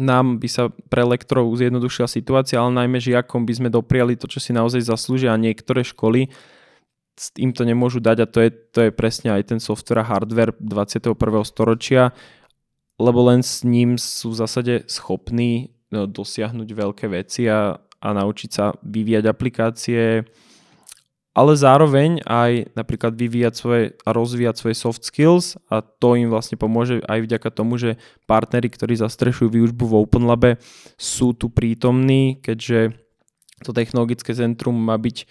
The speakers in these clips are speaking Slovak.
nám by sa pre lektorov zjednodušila situácia, ale najmä žiakom by sme dopriali to, čo si naozaj zaslúžia a niektoré školy im to nemôžu dať a to je, to je presne aj ten software a hardware 21. storočia, lebo len s ním sú v zásade schopní no, dosiahnuť veľké veci a, a naučiť sa vyvíjať aplikácie, ale zároveň aj napríklad vyvíjať svoje a rozvíjať svoje soft skills a to im vlastne pomôže aj vďaka tomu, že partnery, ktorí zastrešujú výučbu v OpenLabe sú tu prítomní, keďže to technologické centrum má byť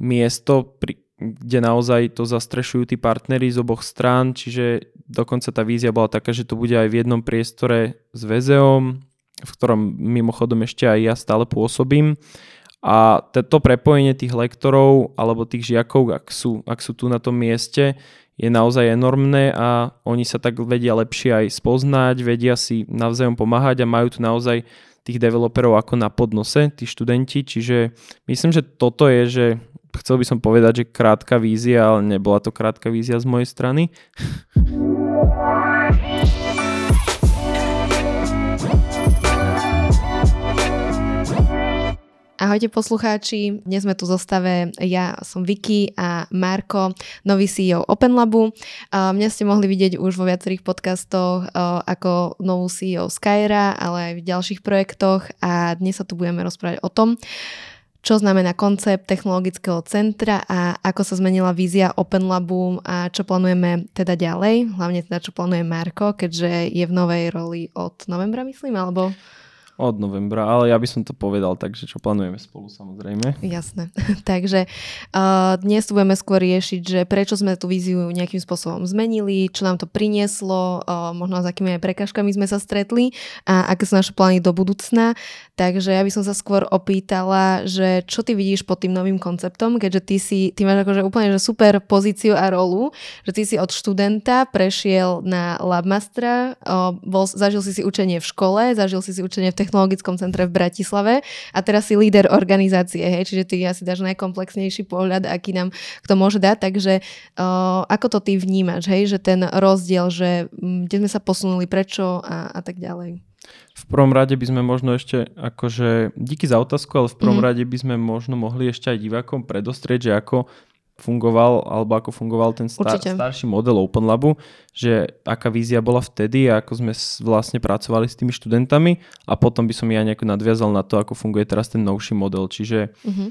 miesto, pri, kde naozaj to zastrešujú tí partnery z oboch strán, čiže dokonca tá vízia bola taká, že to bude aj v jednom priestore s VZOM, v ktorom mimochodom ešte aj ja stále pôsobím a to prepojenie tých lektorov alebo tých žiakov, ak sú, ak sú tu na tom mieste, je naozaj enormné a oni sa tak vedia lepšie aj spoznať, vedia si navzájom pomáhať a majú tu naozaj tých developerov ako na podnose, tí študenti, čiže myslím, že toto je, že chcel by som povedať, že krátka vízia, ale nebola to krátka vízia z mojej strany. Ahojte poslucháči, dnes sme tu zostave, ja som Vicky a Marko, nový CEO OpenLabu. Mňa ste mohli vidieť už vo viacerých podcastoch ako novú CEO Skyra, ale aj v ďalších projektoch a dnes sa tu budeme rozprávať o tom, čo znamená koncept technologického centra a ako sa zmenila vízia OpenLabu a čo plánujeme teda ďalej, hlavne teda čo plánuje Marko, keďže je v novej roli od novembra, myslím, alebo... Od novembra, ale ja by som to povedal, takže čo plánujeme spolu samozrejme. Jasné. takže uh, dnes budeme skôr riešiť, že prečo sme tú víziu nejakým spôsobom zmenili, čo nám to prinieslo, uh, možno s akými aj prekažkami sme sa stretli a aké sú naše plány do budúcna. Takže ja by som sa skôr opýtala, že čo ty vidíš pod tým novým konceptom, keďže ty si, ty máš akože úplne že super pozíciu a rolu, že ty si od študenta prešiel na labmastra, uh, bol, zažil si si učenie v škole, zažil si si učenie v technologickom centre v Bratislave a teraz si líder organizácie, hej, čiže ty asi dáš najkomplexnejší pohľad, aký nám kto môže dať, takže uh, ako to ty vnímaš, hej, že ten rozdiel, že kde sme sa posunuli, prečo a, a tak ďalej. V prvom rade by sme možno ešte, akože, díky za otázku, ale v prvom mm. rade by sme možno mohli ešte aj divákom predostrieť, že ako fungoval, alebo ako fungoval ten star, starší model OpenLabu, že aká vízia bola vtedy a ako sme vlastne pracovali s tými študentami a potom by som ja nejako nadviazal na to, ako funguje teraz ten novší model. Čiže mm-hmm.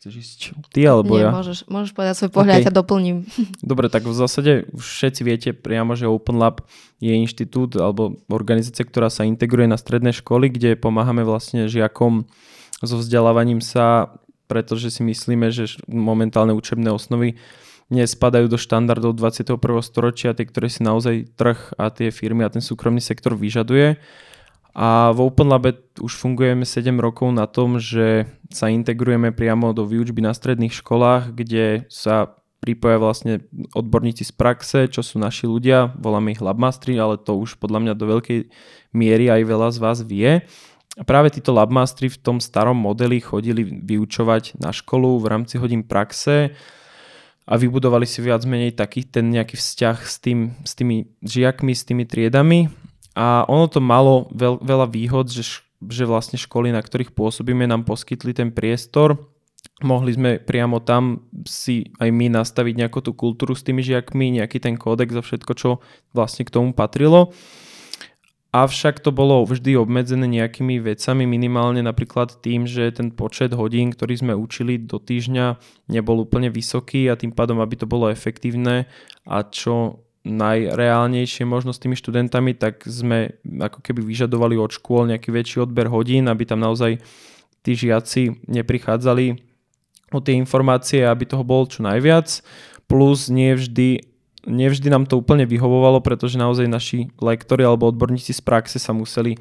chceš ísť ty alebo Nie, ja? Môžeš, môžeš povedať svoj pohľad, okay. ja doplním. Dobre, tak v zásade všetci viete priamo, že OpenLab je inštitút alebo organizácia, ktorá sa integruje na stredné školy, kde pomáhame vlastne žiakom so vzdelávaním sa pretože si myslíme, že momentálne učebné osnovy nespadajú do štandardov 21. storočia, tie, ktoré si naozaj trh a tie firmy a ten súkromný sektor vyžaduje. A v OpenLabe už fungujeme 7 rokov na tom, že sa integrujeme priamo do výučby na stredných školách, kde sa pripoja vlastne odborníci z praxe, čo sú naši ľudia, voláme ich labmastri, ale to už podľa mňa do veľkej miery aj veľa z vás vie. A práve títo labmastery v tom starom modeli chodili vyučovať na školu v rámci hodín praxe a vybudovali si viac menej taký ten nejaký vzťah s, tým, s tými žiakmi, s tými triedami a ono to malo veľ, veľa výhod, že, že vlastne školy, na ktorých pôsobíme, nám poskytli ten priestor, mohli sme priamo tam si aj my nastaviť nejakú tú kultúru s tými žiakmi, nejaký ten kódex a všetko, čo vlastne k tomu patrilo. Avšak to bolo vždy obmedzené nejakými vecami, minimálne napríklad tým, že ten počet hodín, ktorý sme učili do týždňa, nebol úplne vysoký a tým pádom, aby to bolo efektívne a čo najreálnejšie možno s tými študentami, tak sme ako keby vyžadovali od škôl nejaký väčší odber hodín, aby tam naozaj tí žiaci neprichádzali o tie informácie, aby toho bolo čo najviac. Plus nie vždy nevždy nám to úplne vyhovovalo, pretože naozaj naši lektori alebo odborníci z praxe sa museli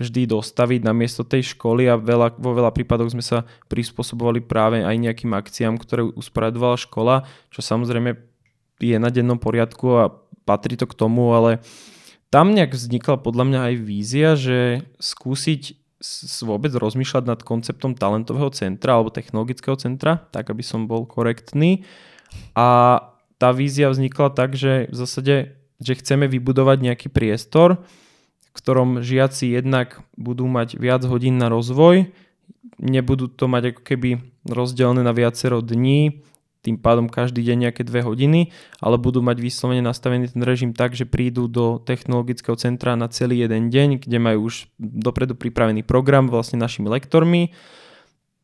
vždy dostaviť na miesto tej školy a veľa, vo veľa prípadoch sme sa prispôsobovali práve aj nejakým akciám, ktoré usporadovala škola, čo samozrejme je na dennom poriadku a patrí to k tomu, ale tam nejak vznikla podľa mňa aj vízia, že skúsiť vôbec rozmýšľať nad konceptom talentového centra alebo technologického centra, tak aby som bol korektný. A tá vízia vznikla tak, že v zásade, že chceme vybudovať nejaký priestor, v ktorom žiaci jednak budú mať viac hodín na rozvoj, nebudú to mať ako keby rozdelené na viacero dní, tým pádom každý deň nejaké dve hodiny, ale budú mať vyslovene nastavený ten režim tak, že prídu do technologického centra na celý jeden deň, kde majú už dopredu pripravený program vlastne našimi lektormi.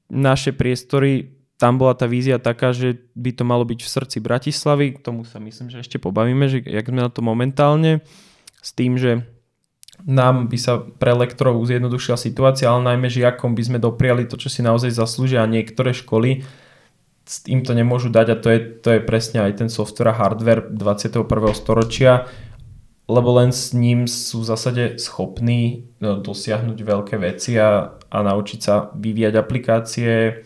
Naše priestory, tam bola tá vízia taká, že by to malo byť v srdci Bratislavy, k tomu sa myslím, že ešte pobavíme, že jak sme na to momentálne, s tým, že nám by sa pre lektorov zjednodušila situácia, ale najmä žiakom by sme dopriali to, čo si naozaj zaslúžia a niektoré školy. Im to nemôžu dať a to je, to je presne aj ten software a hardware 21. storočia, lebo len s ním sú v zásade schopní no, dosiahnuť veľké veci a, a naučiť sa vyvíjať aplikácie,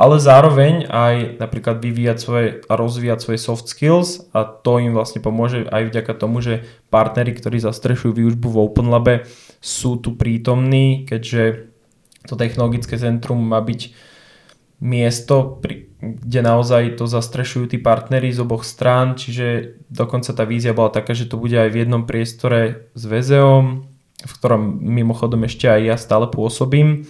ale zároveň aj napríklad vyvíjať svoje a rozvíjať svoje soft skills a to im vlastne pomôže aj vďaka tomu, že partnery, ktorí zastrešujú výučbu v OpenLabe sú tu prítomní, keďže to technologické centrum má byť miesto, kde naozaj to zastrešujú tí partnery z oboch strán, čiže dokonca tá vízia bola taká, že to bude aj v jednom priestore s VZOM, v ktorom mimochodom ešte aj ja stále pôsobím.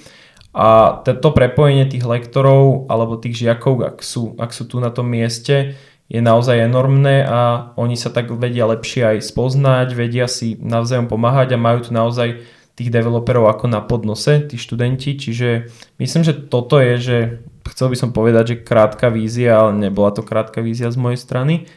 A to prepojenie tých lektorov alebo tých žiakov, ak sú, ak sú tu na tom mieste, je naozaj enormné a oni sa tak vedia lepšie aj spoznať, vedia si navzájom pomáhať a majú tu naozaj tých developerov ako na podnose, tí študenti, čiže myslím, že toto je, že chcel by som povedať, že krátka vízia, ale nebola to krátka vízia z mojej strany.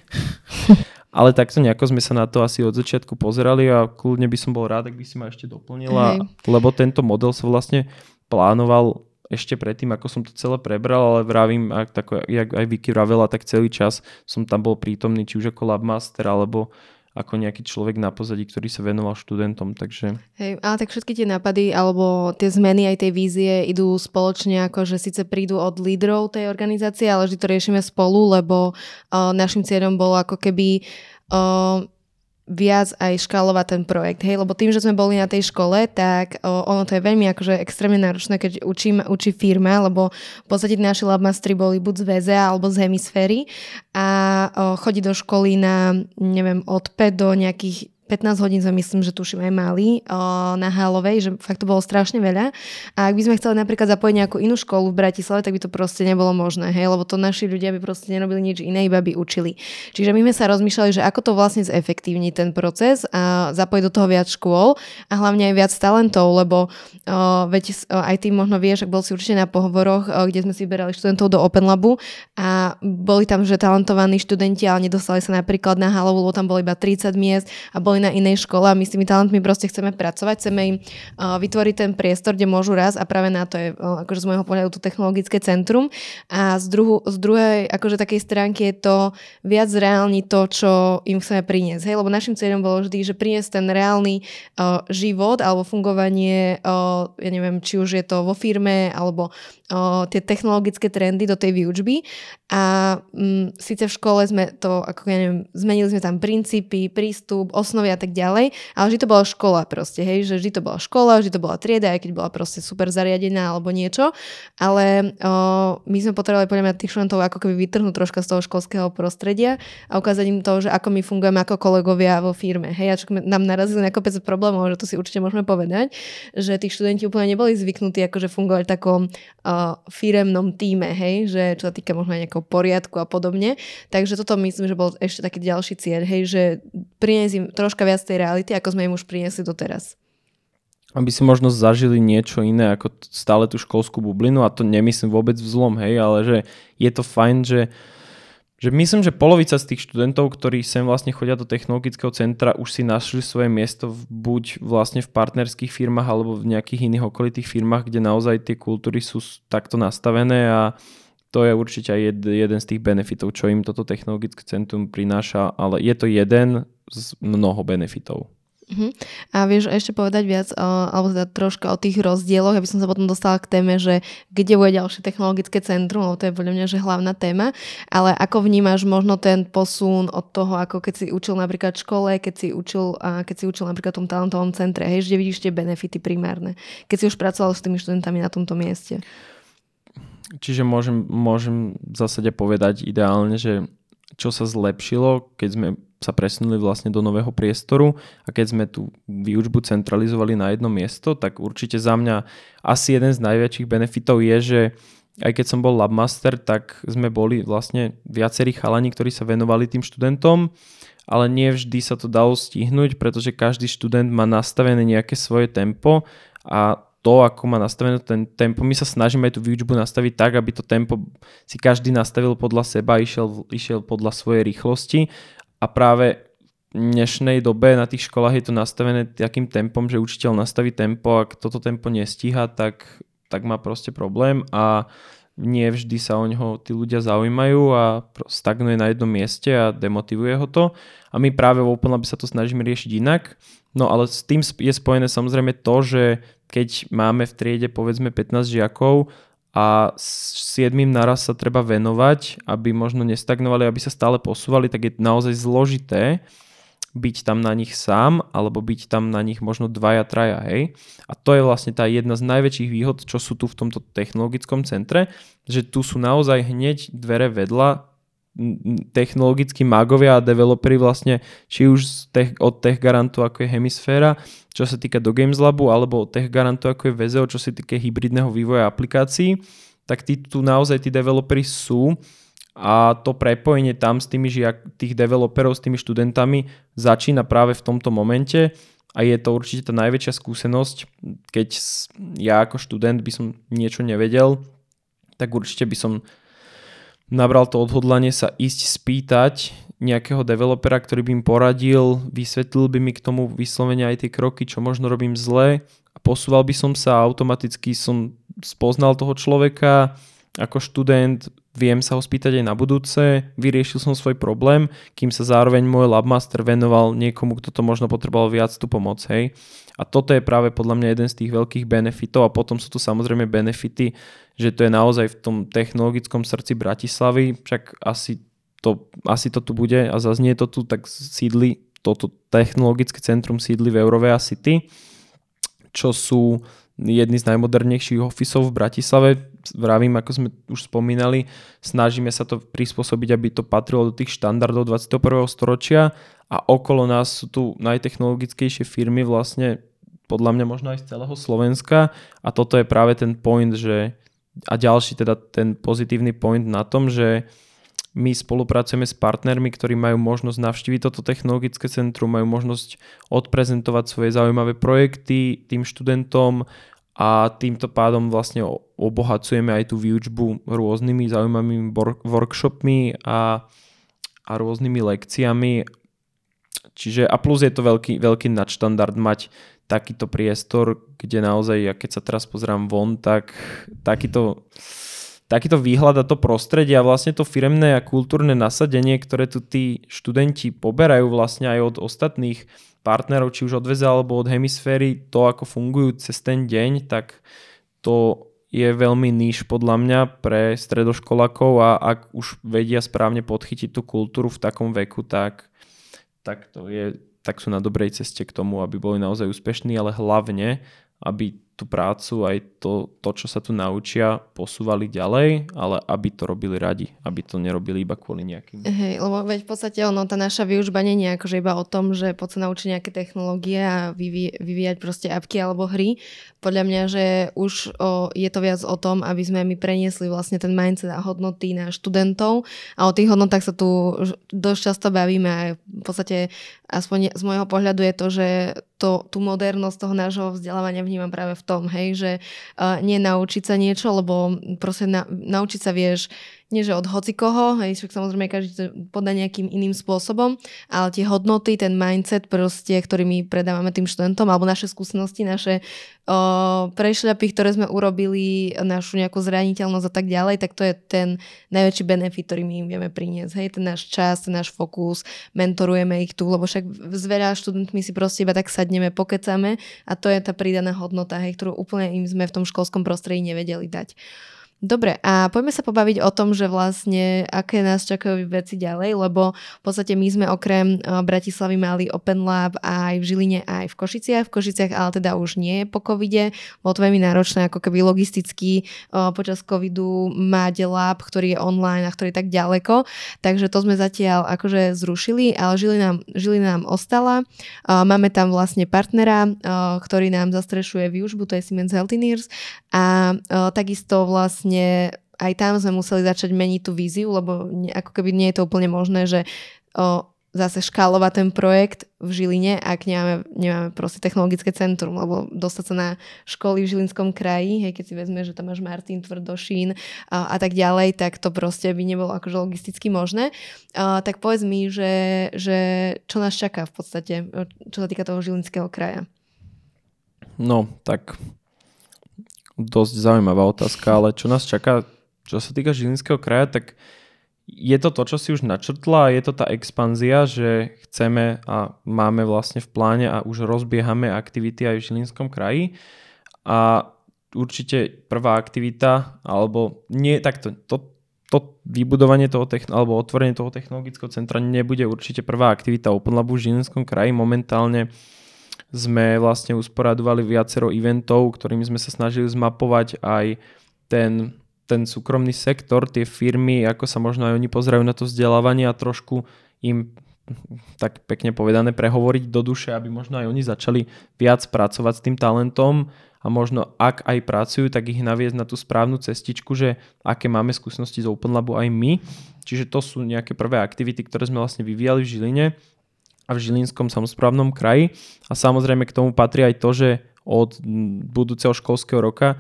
ale takto nejako sme sa na to asi od začiatku pozerali a kľudne by som bol rád, ak by si ma ešte doplnila, Hej. lebo tento model sa vlastne plánoval ešte predtým, ako som to celé prebral, ale vravím, ak, tak, jak aj Vicky vravela, tak celý čas som tam bol prítomný, či už ako labmaster, alebo ako nejaký človek na pozadí, ktorý sa venoval študentom. Takže... Hej, ale tak všetky tie nápady alebo tie zmeny aj tej vízie idú spoločne, ako že síce prídu od lídrov tej organizácie, ale že to riešime spolu, lebo uh, našim cieľom bolo ako keby uh, viac aj škálovať ten projekt, hej, lebo tým, že sme boli na tej škole, tak o, ono to je veľmi akože extrémne náročné, keď učím, učí firma, lebo v podstate naši labmastri boli buď z VZ alebo z hemisféry a o, chodí do školy na, neviem, od 5 do nejakých 15 hodín sme myslím, že tuším aj mali o, na Hálovej, že fakt to bolo strašne veľa. A ak by sme chceli napríklad zapojiť nejakú inú školu v Bratislave, tak by to proste nebolo možné, hej, lebo to naši ľudia by proste nerobili nič iné, iba by učili. Čiže my sme sa rozmýšľali, že ako to vlastne zefektívni ten proces a zapojiť do toho viac škôl a hlavne aj viac talentov, lebo o, veď o, aj ty možno vieš, ak bol si určite na pohovoroch, o, kde sme si vyberali študentov do Open Labu a boli tam, že talentovaní študenti, ale nedostali sa napríklad na Halovu, lebo tam boli iba 30 miest a boli na inej škole a my s tými talentmi proste chceme pracovať, chceme im uh, vytvoriť ten priestor, kde môžu raz a práve na to je uh, akože z môjho pohľadu to technologické centrum a z, druhu, z druhej akože takej stránky je to viac reálni to, čo im chceme priniesť. Hej? Lebo našim cieľom bolo vždy, že priniesť ten reálny uh, život alebo fungovanie, uh, ja neviem, či už je to vo firme alebo tie technologické trendy do tej výučby a um, síce v škole sme to, ako ja neviem, zmenili sme tam princípy, prístup, osnovy a tak ďalej, ale vždy to bola škola proste, hej, že vždy to bola škola, vždy to bola trieda, aj keď bola proste super zariadená alebo niečo, ale o, my sme potrebovali podľa mňa tých študentov ako keby vytrhnúť troška z toho školského prostredia a ukázať im to, že ako my fungujeme ako kolegovia vo firme, hej, a čo nám narazili na kopec problémov, že to si určite môžeme povedať, že tí študenti úplne neboli zvyknutí akože fungovať v takom uh, firemnom týme, hej, že čo sa týka možno nejakého poriadku a podobne. Takže toto myslím, že bol ešte taký ďalší cieľ, hej, že priniesť im troška troška viac tej reality, ako sme im už priniesli doteraz. Aby si možno zažili niečo iné ako stále tú školskú bublinu a to nemyslím vôbec v zlom, hej, ale že je to fajn, že že myslím, že polovica z tých študentov, ktorí sem vlastne chodia do technologického centra, už si našli svoje miesto v, buď vlastne v partnerských firmách alebo v nejakých iných okolitých firmách, kde naozaj tie kultúry sú takto nastavené a to je určite aj jed, jeden z tých benefitov, čo im toto technologické centrum prináša, ale je to jeden z mnoho benefitov. Uh-huh. A vieš ešte povedať viac, uh, alebo teda troška o tých rozdieloch, aby som sa potom dostala k téme, že kde bude ďalšie technologické centrum, lebo to je podľa mňa že hlavná téma, ale ako vnímaš možno ten posun od toho, ako keď si učil napríklad v škole, keď si učil, keď si učil napríklad v tom talentovom centre, hej, že vidíš tie benefity primárne, keď si už pracoval s tými študentami na tomto mieste. Čiže môžem, môžem v zásade povedať ideálne, že čo sa zlepšilo, keď sme sa presunuli vlastne do nového priestoru a keď sme tú výučbu centralizovali na jedno miesto, tak určite za mňa asi jeden z najväčších benefitov je, že aj keď som bol labmaster, tak sme boli vlastne viacerí chalani, ktorí sa venovali tým študentom, ale nie vždy sa to dalo stihnúť, pretože každý študent má nastavené nejaké svoje tempo a to, ako má nastavené ten tempo. My sa snažíme aj tú výučbu nastaviť tak, aby to tempo si každý nastavil podľa seba, išiel, išiel podľa svojej rýchlosti a práve v dnešnej dobe na tých školách je to nastavené takým tempom, že učiteľ nastaví tempo, ak toto tempo nestíha, tak, tak má proste problém a nie vždy sa o neho tí ľudia zaujímajú a stagnuje na jednom mieste a demotivuje ho to. A my práve v Open Lab sa to snažíme riešiť inak. No ale s tým je spojené samozrejme to, že keď máme v triede povedzme 15 žiakov a s 7 naraz sa treba venovať, aby možno nestagnovali, aby sa stále posúvali, tak je naozaj zložité byť tam na nich sám, alebo byť tam na nich možno dvaja, traja, hej. A to je vlastne tá jedna z najväčších výhod, čo sú tu v tomto technologickom centre, že tu sú naozaj hneď dvere vedľa technologickí magovia a developeri vlastne, či už tech, od tech garantu ako je Hemisféra, čo sa týka do Games Labu, alebo od tech garantu ako je VZO, čo sa týka hybridného vývoja aplikácií, tak tí tu naozaj tí developeri sú. A to prepojenie tam s tými žiak, tých developerov, s tými študentami začína práve v tomto momente. A je to určite tá najväčšia skúsenosť, keď ja ako študent by som niečo nevedel, tak určite by som nabral to odhodlanie sa ísť spýtať nejakého developera, ktorý by im poradil, vysvetlil by mi k tomu vyslovene aj tie kroky, čo možno robím zle a posúval by som sa a automaticky som spoznal toho človeka. Ako študent, viem sa ho spýtať aj na budúce, vyriešil som svoj problém, kým sa zároveň môj labmaster venoval niekomu, kto to možno potreboval viac tú pomoc, hej. A toto je práve podľa mňa jeden z tých veľkých benefitov a potom sú tu samozrejme benefity, že to je naozaj v tom technologickom srdci Bratislavy, však asi to, asi to tu bude a zaznie to tu, tak sídli toto technologické centrum sídli v Eurovea City, čo sú jedny z najmodernejších ofisov v Bratislave. Vravím, ako sme už spomínali, snažíme sa to prispôsobiť, aby to patrilo do tých štandardov 21. storočia a okolo nás sú tu najtechnologickejšie firmy vlastne podľa mňa možno aj z celého Slovenska a toto je práve ten point, že a ďalší teda ten pozitívny point na tom, že my spolupracujeme s partnermi, ktorí majú možnosť navštíviť toto technologické centrum, majú možnosť odprezentovať svoje zaujímavé projekty tým študentom a týmto pádom vlastne obohacujeme aj tú výučbu rôznymi zaujímavými workshopmi a, a rôznymi lekciami. Čiže a plus je to veľký, veľký nadštandard mať takýto priestor, kde naozaj, ja keď sa teraz pozerám von, tak takýto takýto výhľad a to prostredie a vlastne to firemné a kultúrne nasadenie, ktoré tu tí študenti poberajú vlastne aj od ostatných partnerov, či už od VEZA alebo od hemisféry, to ako fungujú cez ten deň, tak to je veľmi níž podľa mňa pre stredoškolákov a ak už vedia správne podchytiť tú kultúru v takom veku, tak, tak, to je, tak sú na dobrej ceste k tomu, aby boli naozaj úspešní, ale hlavne, aby tú prácu, aj to, to, čo sa tu naučia, posúvali ďalej, ale aby to robili radi, aby to nerobili iba kvôli nejakým. Hej, lebo veď v podstate ono, tá naša výučba nie je akože iba o tom, že poď sa naučiť nejaké technológie a vyvíjať, vyvíjať proste apky alebo hry. Podľa mňa, že už o, je to viac o tom, aby sme my preniesli vlastne ten mindset a hodnoty na študentov a o tých hodnotách sa tu dosť často bavíme a v podstate aspoň z môjho pohľadu je to, že to, tú modernosť toho nášho vzdelávania vnímam práve v tom, hej, že uh, nie naučiť sa niečo, lebo proste na, naučiť sa vieš nie že od hocikoho, hej, však samozrejme každý podá nejakým iným spôsobom, ale tie hodnoty, ten mindset proste, ktorý my predávame tým študentom, alebo naše skúsenosti, naše o, prešľapy, ktoré sme urobili, našu nejakú zraniteľnosť a tak ďalej, tak to je ten najväčší benefit, ktorý my im vieme priniesť. Hej, ten náš čas, ten náš fokus, mentorujeme ich tu, lebo však s veľa študentmi si proste iba tak sadneme, pokecame a to je tá pridaná hodnota, hej, ktorú úplne im sme v tom školskom prostredí nevedeli dať. Dobre, a poďme sa pobaviť o tom, že vlastne aké nás čakajú veci ďalej, lebo v podstate my sme okrem uh, Bratislavy mali Open Lab aj v Žiline, aj v Košiciach. V Košiciach ale teda už nie po covide. Bolo to veľmi náročné ako keby logisticky uh, počas covidu mať lab, ktorý je online a ktorý je tak ďaleko. Takže to sme zatiaľ akože zrušili, ale Žilina, Žilina nám ostala. Uh, máme tam vlastne partnera, ktorý nám zastrešuje výužbu, to je Siemens Healthineers a takisto vlastne vlastne aj tam sme museli začať meniť tú víziu, lebo ne, ako keby nie je to úplne možné, že o, zase škálovať ten projekt v Žiline, ak nemáme, nemáme proste technologické centrum, lebo dostať sa na školy v Žilinskom kraji, hej, keď si vezme, že tam máš Martin, Tvrdošín a, a tak ďalej, tak to proste by nebolo akože logisticky možné. A, tak povedz mi, že, že čo nás čaká v podstate, čo sa týka toho Žilinského kraja. No, tak dosť zaujímavá otázka, ale čo nás čaká, čo sa týka Žilinského kraja, tak je to to, čo si už načrtla, je to tá expanzia, že chceme a máme vlastne v pláne a už rozbiehame aktivity aj v Žilinskom kraji a určite prvá aktivita, alebo nie takto, to, to vybudovanie toho techn- alebo otvorenie toho technologického centra nebude určite prvá aktivita Open Labu v Žilinskom kraji. Momentálne sme vlastne usporadovali viacero eventov, ktorými sme sa snažili zmapovať aj ten, ten súkromný sektor, tie firmy, ako sa možno aj oni pozerajú na to vzdelávanie a trošku im tak pekne povedané prehovoriť do duše, aby možno aj oni začali viac pracovať s tým talentom a možno ak aj pracujú, tak ich naviesť na tú správnu cestičku, že aké máme skúsenosti z Open Labu aj my. Čiže to sú nejaké prvé aktivity, ktoré sme vlastne vyvíjali v Žiline a v Žilinskom samozprávnom kraji. A samozrejme k tomu patrí aj to, že od budúceho školského roka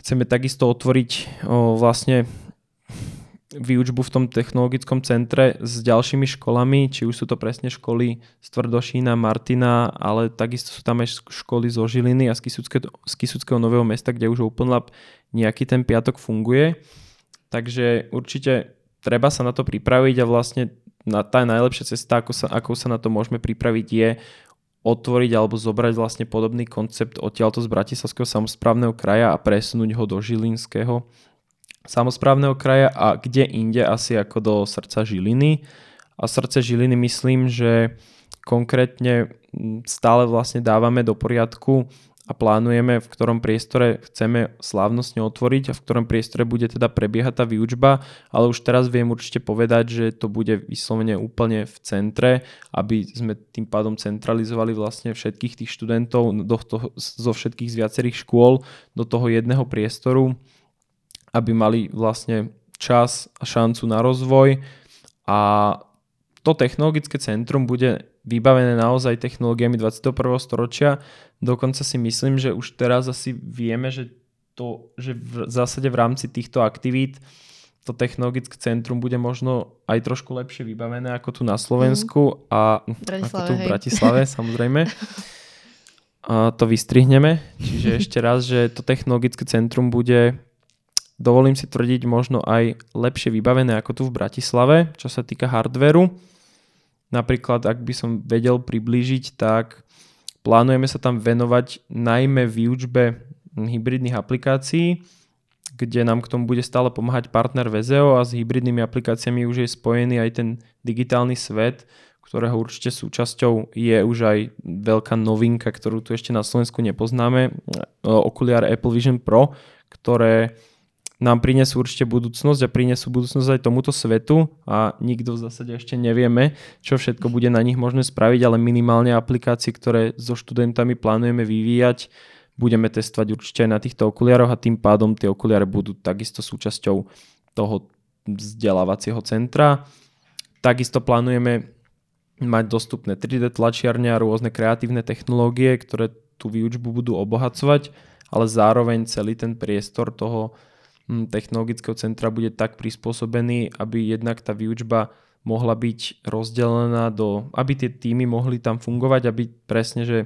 chceme takisto otvoriť o, vlastne výučbu v tom technologickom centre s ďalšími školami, či už sú to presne školy z Tvrdošína, Martina, ale takisto sú tam aj školy zo Žiliny a z, Kisucké, z Kisuckého nového mesta, kde už Open Lab nejaký ten piatok funguje. Takže určite treba sa na to pripraviť a vlastne na, tá najlepšia cesta, ako sa, ako sa na to môžeme pripraviť, je otvoriť alebo zobrať vlastne podobný koncept odtiaľto z Bratislavského samozprávneho kraja a presunúť ho do Žilinského samozprávneho kraja a kde inde asi ako do srdca Žiliny. A srdce Žiliny myslím, že konkrétne stále vlastne dávame do poriadku a plánujeme, v ktorom priestore chceme slávnostne otvoriť a v ktorom priestore bude teda prebiehať tá výučba, ale už teraz viem určite povedať, že to bude vyslovene úplne v centre, aby sme tým pádom centralizovali vlastne všetkých tých študentov do toho, zo všetkých z viacerých škôl do toho jedného priestoru, aby mali vlastne čas a šancu na rozvoj. A to technologické centrum bude vybavené naozaj technológiami 21. storočia. Dokonca si myslím, že už teraz asi vieme, že, to, že v zásade v rámci týchto aktivít to technologické centrum bude možno aj trošku lepšie vybavené ako tu na Slovensku mm. a ako tu v Bratislave samozrejme. A to vystrihneme. Čiže ešte raz, že to technologické centrum bude dovolím si tvrdiť možno aj lepšie vybavené ako tu v Bratislave, čo sa týka hardveru Napríklad, ak by som vedel priblížiť, tak plánujeme sa tam venovať najmä výučbe hybridných aplikácií, kde nám k tomu bude stále pomáhať partner VZO a s hybridnými aplikáciami už je spojený aj ten digitálny svet, ktorého určite súčasťou je už aj veľká novinka, ktorú tu ešte na Slovensku nepoznáme, okuliare Apple Vision Pro, ktoré nám prinesú určite budúcnosť a prinesú budúcnosť aj tomuto svetu a nikto v zásade ešte nevieme, čo všetko bude na nich možné spraviť, ale minimálne aplikácie, ktoré so študentami plánujeme vyvíjať, budeme testovať určite aj na týchto okuliároch a tým pádom tie okuliare budú takisto súčasťou toho vzdelávacieho centra. Takisto plánujeme mať dostupné 3D tlačiarne a rôzne kreatívne technológie, ktoré tú výučbu budú obohacovať, ale zároveň celý ten priestor toho technologického centra bude tak prispôsobený, aby jednak tá výučba mohla byť rozdelená do, aby tie týmy mohli tam fungovať, aby presne, že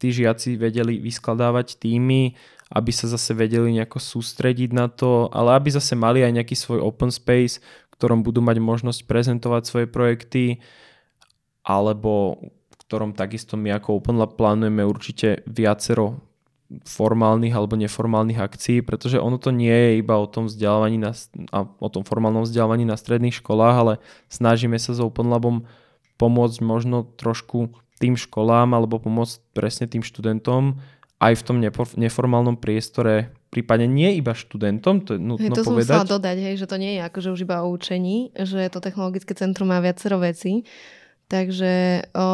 tí žiaci vedeli vyskladávať týmy, aby sa zase vedeli nejako sústrediť na to, ale aby zase mali aj nejaký svoj open space, v ktorom budú mať možnosť prezentovať svoje projekty, alebo v ktorom takisto my ako Open plánujeme určite viacero formálnych alebo neformálnych akcií, pretože ono to nie je iba o tom vzdelávaní na, a o tom formálnom vzdelávaní na stredných školách, ale snažíme sa s Open Labom pomôcť možno trošku tým školám alebo pomôcť presne tým študentom aj v tom neformálnom priestore, prípadne nie iba študentom, to je nutno to povedať. To som dodať, hej, že to nie je akože už iba o učení, že to technologické centrum má viacero veci, takže o,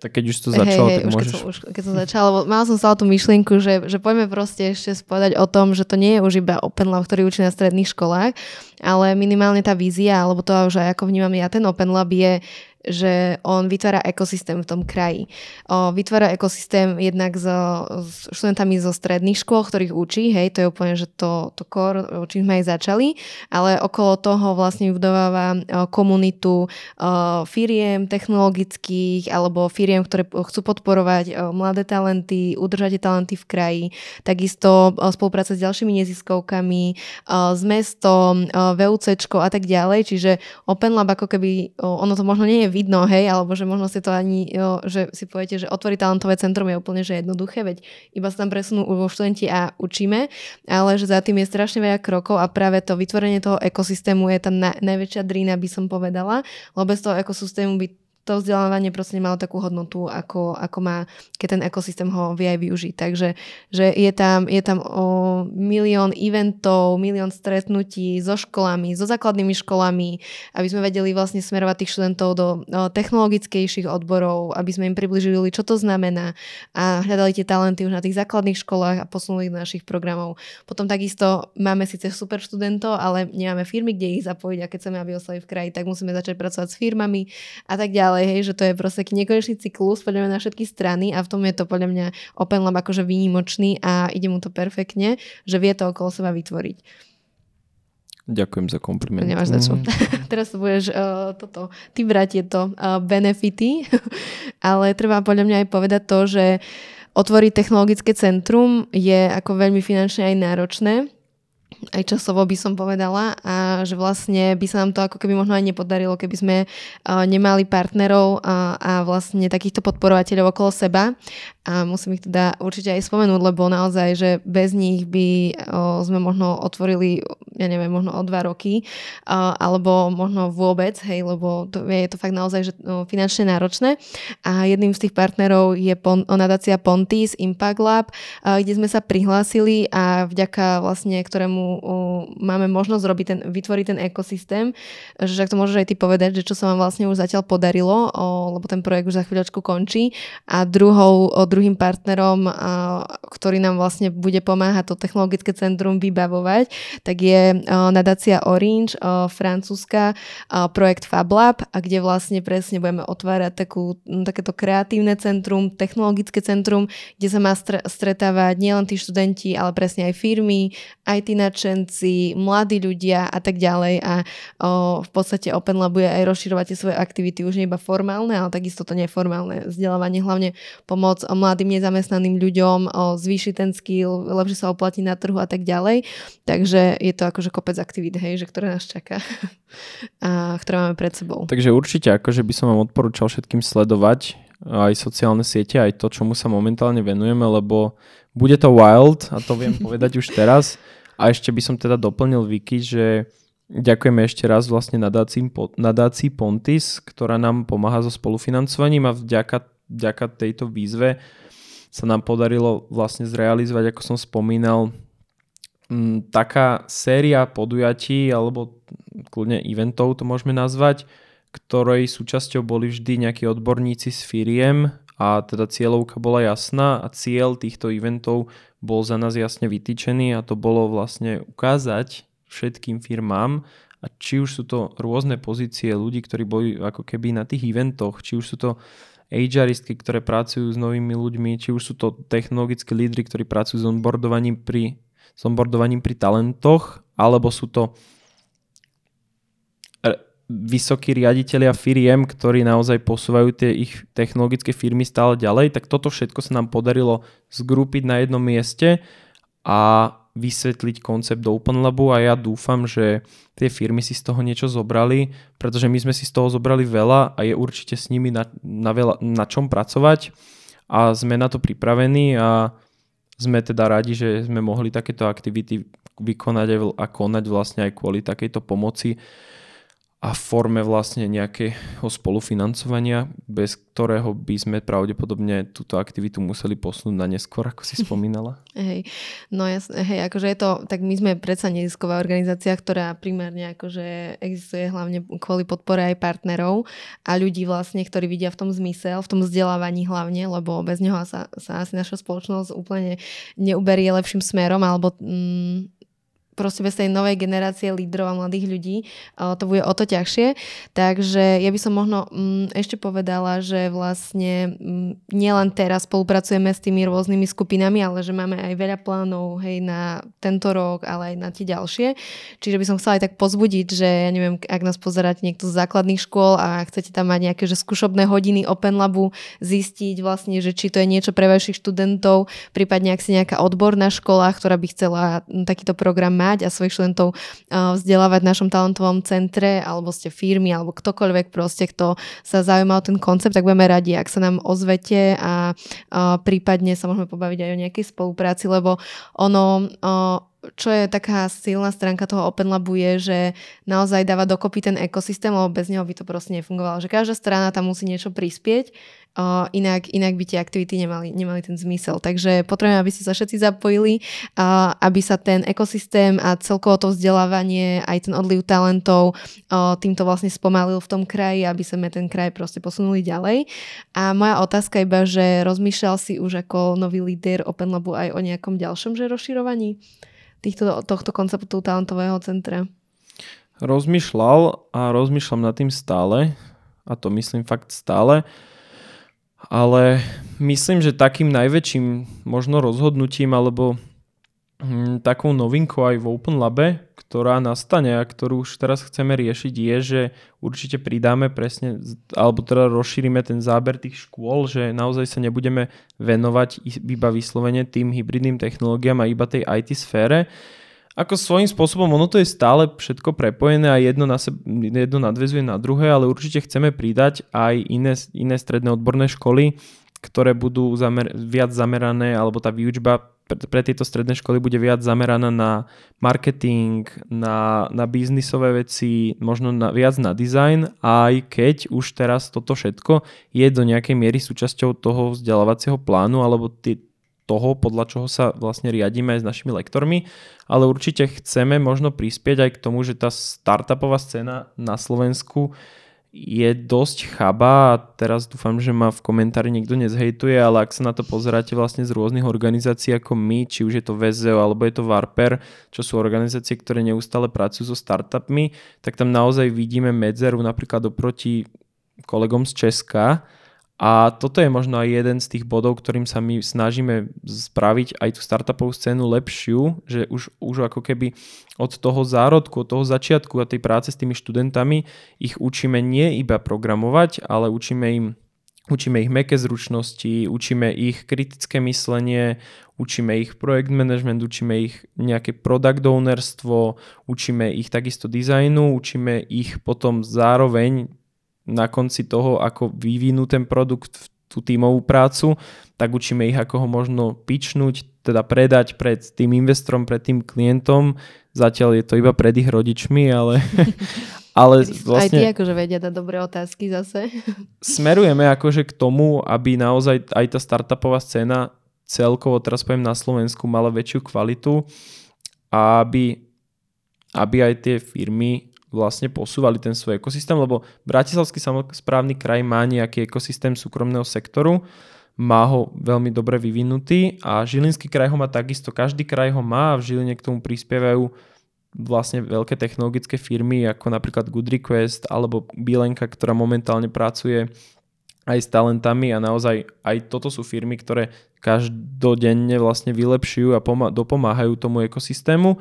tak keď už to začalo, hey, tak už môžeš... Keď som, už keď som začala, lebo mal som stále tú myšlienku, že, že poďme proste ešte spovedať o tom, že to nie je už iba Open Lab, ktorý učí na stredných školách, ale minimálne tá vízia, alebo to, že ako vnímam ja ten Open Lab je, že on vytvára ekosystém v tom kraji. O, vytvára ekosystém jednak so, s študentami zo stredných škôl, ktorých učí, hej, to je úplne, že to, to core, čím sme aj začali, ale okolo toho vlastne vybudováva komunitu o, firiem technologických alebo firiem, ktoré chcú podporovať o, mladé talenty, udržať talenty v kraji, takisto o, spolupráca s ďalšími neziskovkami, o, s mestom, o, VUCčko a tak ďalej, čiže Open Lab ako keby, o, ono to možno nie je vidno, hej, alebo že možno si to ani, jo, že si poviete, že otvoriť talentové centrum je úplne že jednoduché, veď iba sa tam presunú študenti a učíme, ale že za tým je strašne veľa krokov a práve to vytvorenie toho ekosystému je tá na, najväčšia drína, by som povedala, lebo bez toho ekosystému by to vzdelávanie proste nemalo takú hodnotu, ako, ako má, keď ten ekosystém ho vie aj využiť. Takže že je tam, je tam o milión eventov, milión stretnutí so školami, so základnými školami, aby sme vedeli vlastne smerovať tých študentov do technologickejších odborov, aby sme im približili, čo to znamená a hľadali tie talenty už na tých základných školách a posunuli do našich programov. Potom takisto máme síce super študentov, ale nemáme firmy, kde ich zapojiť a keď chceme, aby ostali v kraji, tak musíme začať pracovať s firmami a tak ďalej ďalej, hej, že to je proste nekonečný cyklus podľa mňa na všetky strany a v tom je to podľa mňa Open Lab akože výnimočný a ide mu to perfektne, že vie to okolo seba vytvoriť. Ďakujem za kompliment. Nemáš za čo. Mm. Teraz to budeš uh, toto, ty brať tieto uh, benefity, ale treba podľa mňa aj povedať to, že otvoriť technologické centrum je ako veľmi finančne aj náročné, aj časovo by som povedala a že vlastne by sa nám to ako keby možno aj nepodarilo, keby sme nemali partnerov a, a vlastne takýchto podporovateľov okolo seba a musím ich teda určite aj spomenúť, lebo naozaj, že bez nich by sme možno otvorili, ja neviem, možno o dva roky, alebo možno vôbec, hej, lebo to, je to fakt naozaj že, finančne náročné. A jedným z tých partnerov je pon, nadácia Pontis Impact Lab, kde sme sa prihlásili a vďaka vlastne ktorému máme možnosť robiť ten, vytvoriť ten ekosystém, že ak to môžeš aj ty povedať, že čo sa vám vlastne už zatiaľ podarilo, lebo ten projekt už za chvíľočku končí. A druhou druhým partnerom, ktorý nám vlastne bude pomáhať to technologické centrum vybavovať, tak je nadácia Orange, francúzska, projekt FabLab, a kde vlastne presne budeme otvárať takú, takéto kreatívne centrum, technologické centrum, kde sa má stretávať nielen tí študenti, ale presne aj firmy, aj tí nadšenci, mladí ľudia a tak ďalej. A v podstate Open Lab bude aj rozširovať tie svoje aktivity, už nie iba formálne, ale takisto to neformálne vzdelávanie, hlavne pomoc mladým nezamestnaným ľuďom o, zvýšiť ten skill, lepšie sa oplatiť na trhu a tak ďalej. Takže je to akože kopec aktivít, hej, že ktoré nás čaká a ktoré máme pred sebou. Takže určite akože by som vám odporúčal všetkým sledovať aj sociálne siete, aj to, čomu sa momentálne venujeme, lebo bude to wild a to viem povedať už teraz. A ešte by som teda doplnil Viki, že ďakujeme ešte raz vlastne nadácii, nadácii Pontis, ktorá nám pomáha so spolufinancovaním a vďaka vďaka tejto výzve sa nám podarilo vlastne zrealizovať, ako som spomínal, m, taká séria podujatí alebo kľudne eventov to môžeme nazvať, ktorej súčasťou boli vždy nejakí odborníci z firiem a teda cieľovka bola jasná a cieľ týchto eventov bol za nás jasne vytýčený a to bolo vlastne ukázať všetkým firmám, a či už sú to rôzne pozície ľudí, ktorí boli ako keby na tých eventoch, či už sú to HRistky, ktoré pracujú s novými ľuďmi, či už sú to technologické lídry, ktorí pracujú s onboardovaním pri, s onboardovaním pri talentoch, alebo sú to vysokí riaditeľia firiem, ktorí naozaj posúvajú tie ich technologické firmy stále ďalej, tak toto všetko sa nám podarilo zgrúpiť na jednom mieste a vysvetliť koncept Open Labu a ja dúfam, že tie firmy si z toho niečo zobrali, pretože my sme si z toho zobrali veľa a je určite s nimi na, na, veľa, na čom pracovať a sme na to pripravení a sme teda radi, že sme mohli takéto aktivity vykonať a konať vlastne aj kvôli takejto pomoci a forme vlastne nejakého spolufinancovania, bez ktorého by sme pravdepodobne túto aktivitu museli posunúť na neskôr, ako si spomínala. Hej, no jasne, hej, akože je to, tak my sme predsa nezisková organizácia, ktorá primárne akože existuje hlavne kvôli podpore aj partnerov a ľudí vlastne, ktorí vidia v tom zmysel, v tom vzdelávaní hlavne, lebo bez neho sa, sa asi naša spoločnosť úplne neuberie lepším smerom, alebo mm, proste bez tej novej generácie lídrov a mladých ľudí to bude o to ťažšie. Takže ja by som možno mm, ešte povedala, že vlastne mm, nielen teraz spolupracujeme s tými rôznymi skupinami, ale že máme aj veľa plánov hej, na tento rok, ale aj na tie ďalšie. Čiže by som chcela aj tak pozbudiť, že ja neviem, ak nás pozeráte niekto z základných škôl a chcete tam mať nejaké že skúšobné hodiny Open Labu, zistiť vlastne, že či to je niečo pre vašich študentov, prípadne ak si nejaká odborná škola, ktorá by chcela takýto program mať a svojich študentov vzdelávať v našom talentovom centre, alebo ste firmy, alebo ktokoľvek proste, kto sa zaujíma o ten koncept, tak budeme radi, ak sa nám ozvete a, a prípadne sa môžeme pobaviť aj o nejakej spolupráci, lebo ono čo je taká silná stránka toho Open Labu je, že naozaj dáva dokopy ten ekosystém, lebo bez neho by to proste nefungovalo. Že každá strana tam musí niečo prispieť, uh, inak, inak by tie aktivity nemali, nemali ten zmysel. Takže potrebujem, aby ste sa všetci zapojili, uh, aby sa ten ekosystém a celkovo to vzdelávanie, aj ten odliv talentov uh, týmto vlastne spomalil v tom kraji, aby sme ten kraj proste posunuli ďalej. A moja otázka iba, že rozmýšľal si už ako nový líder Open Labu aj o nejakom ďalšom že rozširovaní? týchto, tohto konceptu talentového centra? Rozmýšľal a rozmýšľam nad tým stále a to myslím fakt stále, ale myslím, že takým najväčším možno rozhodnutím alebo hm, takou novinkou aj v Open Labe, ktorá nastane a ktorú už teraz chceme riešiť je, že určite pridáme presne, alebo teda rozšírime ten záber tých škôl, že naozaj sa nebudeme venovať iba vyslovene tým hybridným technológiám a iba tej IT sfére. Ako svojím spôsobom, ono to je stále všetko prepojené a jedno, na seb- jedno nadvezuje na druhé, ale určite chceme pridať aj iné, iné stredné odborné školy, ktoré budú zamer- viac zamerané, alebo tá výučba pre tieto stredné školy bude viac zameraná na marketing, na, na biznisové veci, možno na, viac na design, aj keď už teraz toto všetko je do nejakej miery súčasťou toho vzdelávacieho plánu alebo ty, toho, podľa čoho sa vlastne riadíme aj s našimi lektormi, ale určite chceme možno prispieť aj k tomu, že tá startupová scéna na Slovensku je dosť chaba a teraz dúfam, že ma v komentári niekto nezhejtuje, ale ak sa na to pozeráte vlastne z rôznych organizácií ako my, či už je to VZO alebo je to Varper, čo sú organizácie, ktoré neustále pracujú so startupmi, tak tam naozaj vidíme medzeru napríklad oproti kolegom z Česka, a toto je možno aj jeden z tých bodov, ktorým sa my snažíme spraviť aj tú startupovú scénu lepšiu, že už, už ako keby od toho zárodku, od toho začiatku a tej práce s tými študentami ich učíme nie iba programovať, ale učíme im Učíme ich meké zručnosti, učíme ich kritické myslenie, učíme ich projekt management, učíme ich nejaké product ownerstvo, učíme ich takisto dizajnu, učíme ich potom zároveň na konci toho, ako vyvinú ten produkt, tú tímovú prácu, tak učíme ich, ako ho možno pičnúť, teda predať pred tým investorom, pred tým klientom. Zatiaľ je to iba pred ich rodičmi, ale, ale vlastne... Aj ty akože vedia dať dobré otázky zase. Smerujeme akože k tomu, aby naozaj aj tá startupová scéna celkovo, teraz poviem na Slovensku, mala väčšiu kvalitu a aby, aby aj tie firmy vlastne posúvali ten svoj ekosystém, lebo Bratislavský samozprávny kraj má nejaký ekosystém súkromného sektoru, má ho veľmi dobre vyvinutý a Žilinský kraj ho má takisto, každý kraj ho má a v Žiline k tomu prispievajú vlastne veľké technologické firmy ako napríklad Good Request alebo Bilenka, ktorá momentálne pracuje aj s talentami a naozaj aj toto sú firmy, ktoré každodenne vlastne vylepšujú a dopomáhajú tomu ekosystému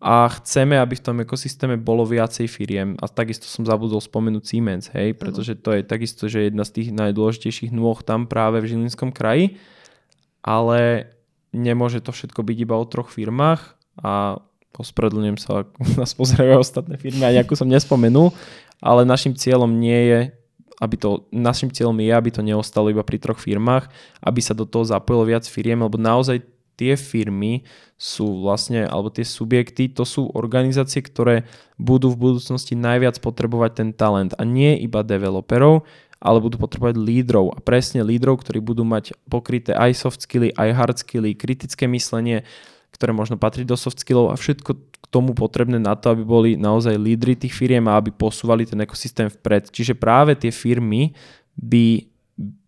a chceme, aby v tom ekosystéme bolo viacej firiem. A takisto som zabudol spomenúť Siemens, hej, pretože to je takisto, že jedna z tých najdôležitejších nôh tam práve v Žilinskom kraji, ale nemôže to všetko byť iba o troch firmách. A ospravedlňujem sa, ak nás pozerajú ostatné firmy a nejakú som nespomenul, ale našim cieľom nie je aby to, našim cieľom je, aby to neostalo iba pri troch firmách, aby sa do toho zapojilo viac firiem, lebo naozaj tie firmy sú vlastne, alebo tie subjekty, to sú organizácie, ktoré budú v budúcnosti najviac potrebovať ten talent a nie iba developerov, ale budú potrebovať lídrov a presne lídrov, ktorí budú mať pokryté aj soft skilly, aj hard skilly, kritické myslenie, ktoré možno patrí do soft skillov a všetko k tomu potrebné na to, aby boli naozaj lídry tých firiem a aby posúvali ten ekosystém vpred. Čiže práve tie firmy by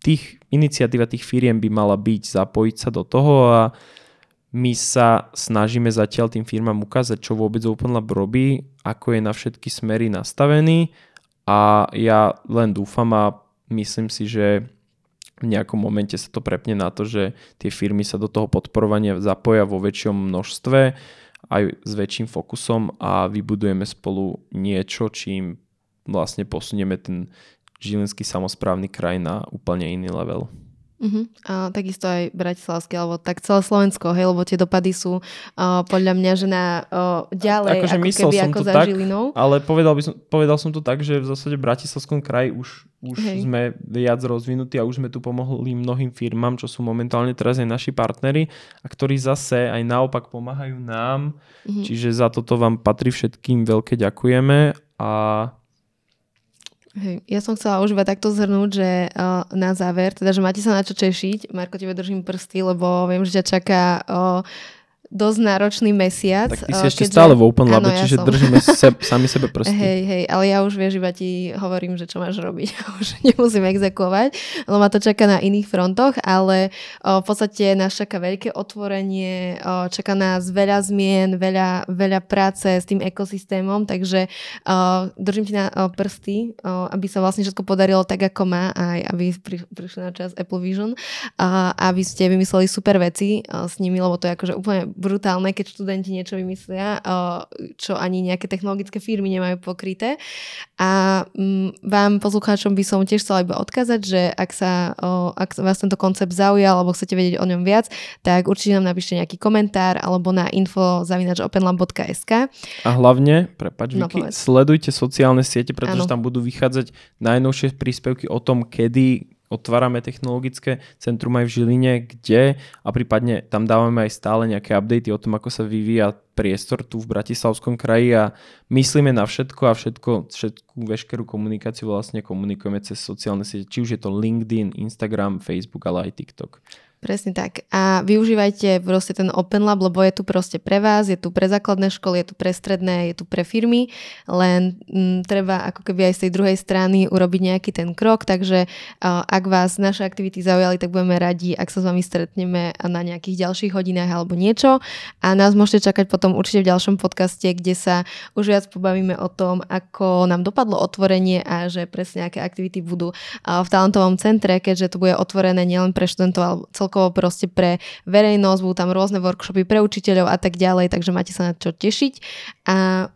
tých iniciatíva tých firiem by mala byť zapojiť sa do toho a my sa snažíme zatiaľ tým firmám ukázať, čo vôbec OpenLab robí, ako je na všetky smery nastavený a ja len dúfam a myslím si, že v nejakom momente sa to prepne na to, že tie firmy sa do toho podporovania zapoja vo väčšom množstve aj s väčším fokusom a vybudujeme spolu niečo, čím vlastne posunieme ten Žilinský samozprávny kraj na úplne iný level. Uh-huh. A takisto aj Bratislavský, alebo tak celé Slovensko, hej, lebo tie dopady sú uh, podľa mňa, že na uh, ďalej, akože ako keby ako za tak, Žilinou. Ale povedal, by som, povedal som to tak, že v zásade v Bratislavskom kraji už, už sme viac rozvinutí a už sme tu pomohli mnohým firmám, čo sú momentálne teraz aj naši partnery a ktorí zase aj naopak pomáhajú nám. Uh-huh. Čiže za toto vám patrí všetkým veľké ďakujeme a Hej, ja som chcela už iba takto zhrnúť, že uh, na záver, teda, že máte sa na čo češiť. Marko, tebe držím prsty, lebo viem, že ťa čaká uh, dosť náročný mesiac. Tak ty si ešte keďže... stále v Open Lab, ja čiže som. držíme se, sami sebe prsty. Hej, hej, ale ja už vieš, iba ti hovorím, že čo máš robiť. už nemusím exekovať, lebo ma to čaká na iných frontoch, ale o, v podstate nás čaká veľké otvorenie, o, čaká nás veľa zmien, veľa, veľa práce s tým ekosystémom, takže o, držím ti na o, prsty, o, aby sa vlastne všetko podarilo tak, ako má, aj aby pri, prišli na čas Apple Vision, a aby ste vymysleli super veci o, s nimi, lebo to je akože úplne brutálne, keď študenti niečo vymyslia, čo ani nejaké technologické firmy nemajú pokryté. A mm, vám, poslucháčom, by som tiež chcela iba odkázať, že ak sa ak vás tento koncept zaujal alebo chcete vedieť o ňom viac, tak určite nám napíšte nejaký komentár alebo na info zavinačopenlab.sk A hlavne, prepač no, sledujte sociálne siete, pretože ano. tam budú vychádzať najnovšie príspevky o tom, kedy otvárame technologické centrum aj v Žiline, kde a prípadne tam dávame aj stále nejaké updaty o tom, ako sa vyvíja priestor tu v Bratislavskom kraji a myslíme na všetko a všetko, všetku veškerú komunikáciu vlastne komunikujeme cez sociálne siete, či už je to LinkedIn, Instagram, Facebook, ale aj TikTok. Presne tak. A využívajte proste ten Open Lab, lebo je tu proste pre vás, je tu pre základné školy, je tu pre stredné, je tu pre firmy, len m, mm, treba ako keby aj z tej druhej strany urobiť nejaký ten krok, takže uh, ak vás naše aktivity zaujali, tak budeme radi, ak sa s vami stretneme na nejakých ďalších hodinách alebo niečo. A nás môžete čakať potom určite v ďalšom podcaste, kde sa už viac pobavíme o tom, ako nám dopadlo otvorenie a že presne aké aktivity budú uh, v talentovom centre, keďže to bude otvorené nielen pre študentov, ale celkovo celkovo proste pre verejnosť, budú tam rôzne workshopy pre učiteľov a tak ďalej, takže máte sa na čo tešiť. A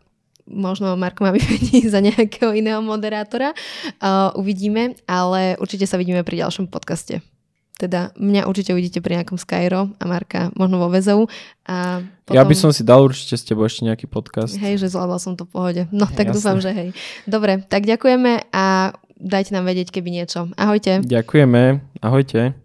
možno Marko má vyvedí za nejakého iného moderátora. Uh, uvidíme, ale určite sa vidíme pri ďalšom podcaste. Teda mňa určite uvidíte pri nejakom Skyro a Marka možno vo Vezou. A potom... Ja by som si dal určite s tebou ešte nejaký podcast. Hej, že zvládla som to v pohode. No tak Jasne. dúfam, že hej. Dobre, tak ďakujeme a dajte nám vedieť, keby niečo. Ahojte. Ďakujeme. Ahojte.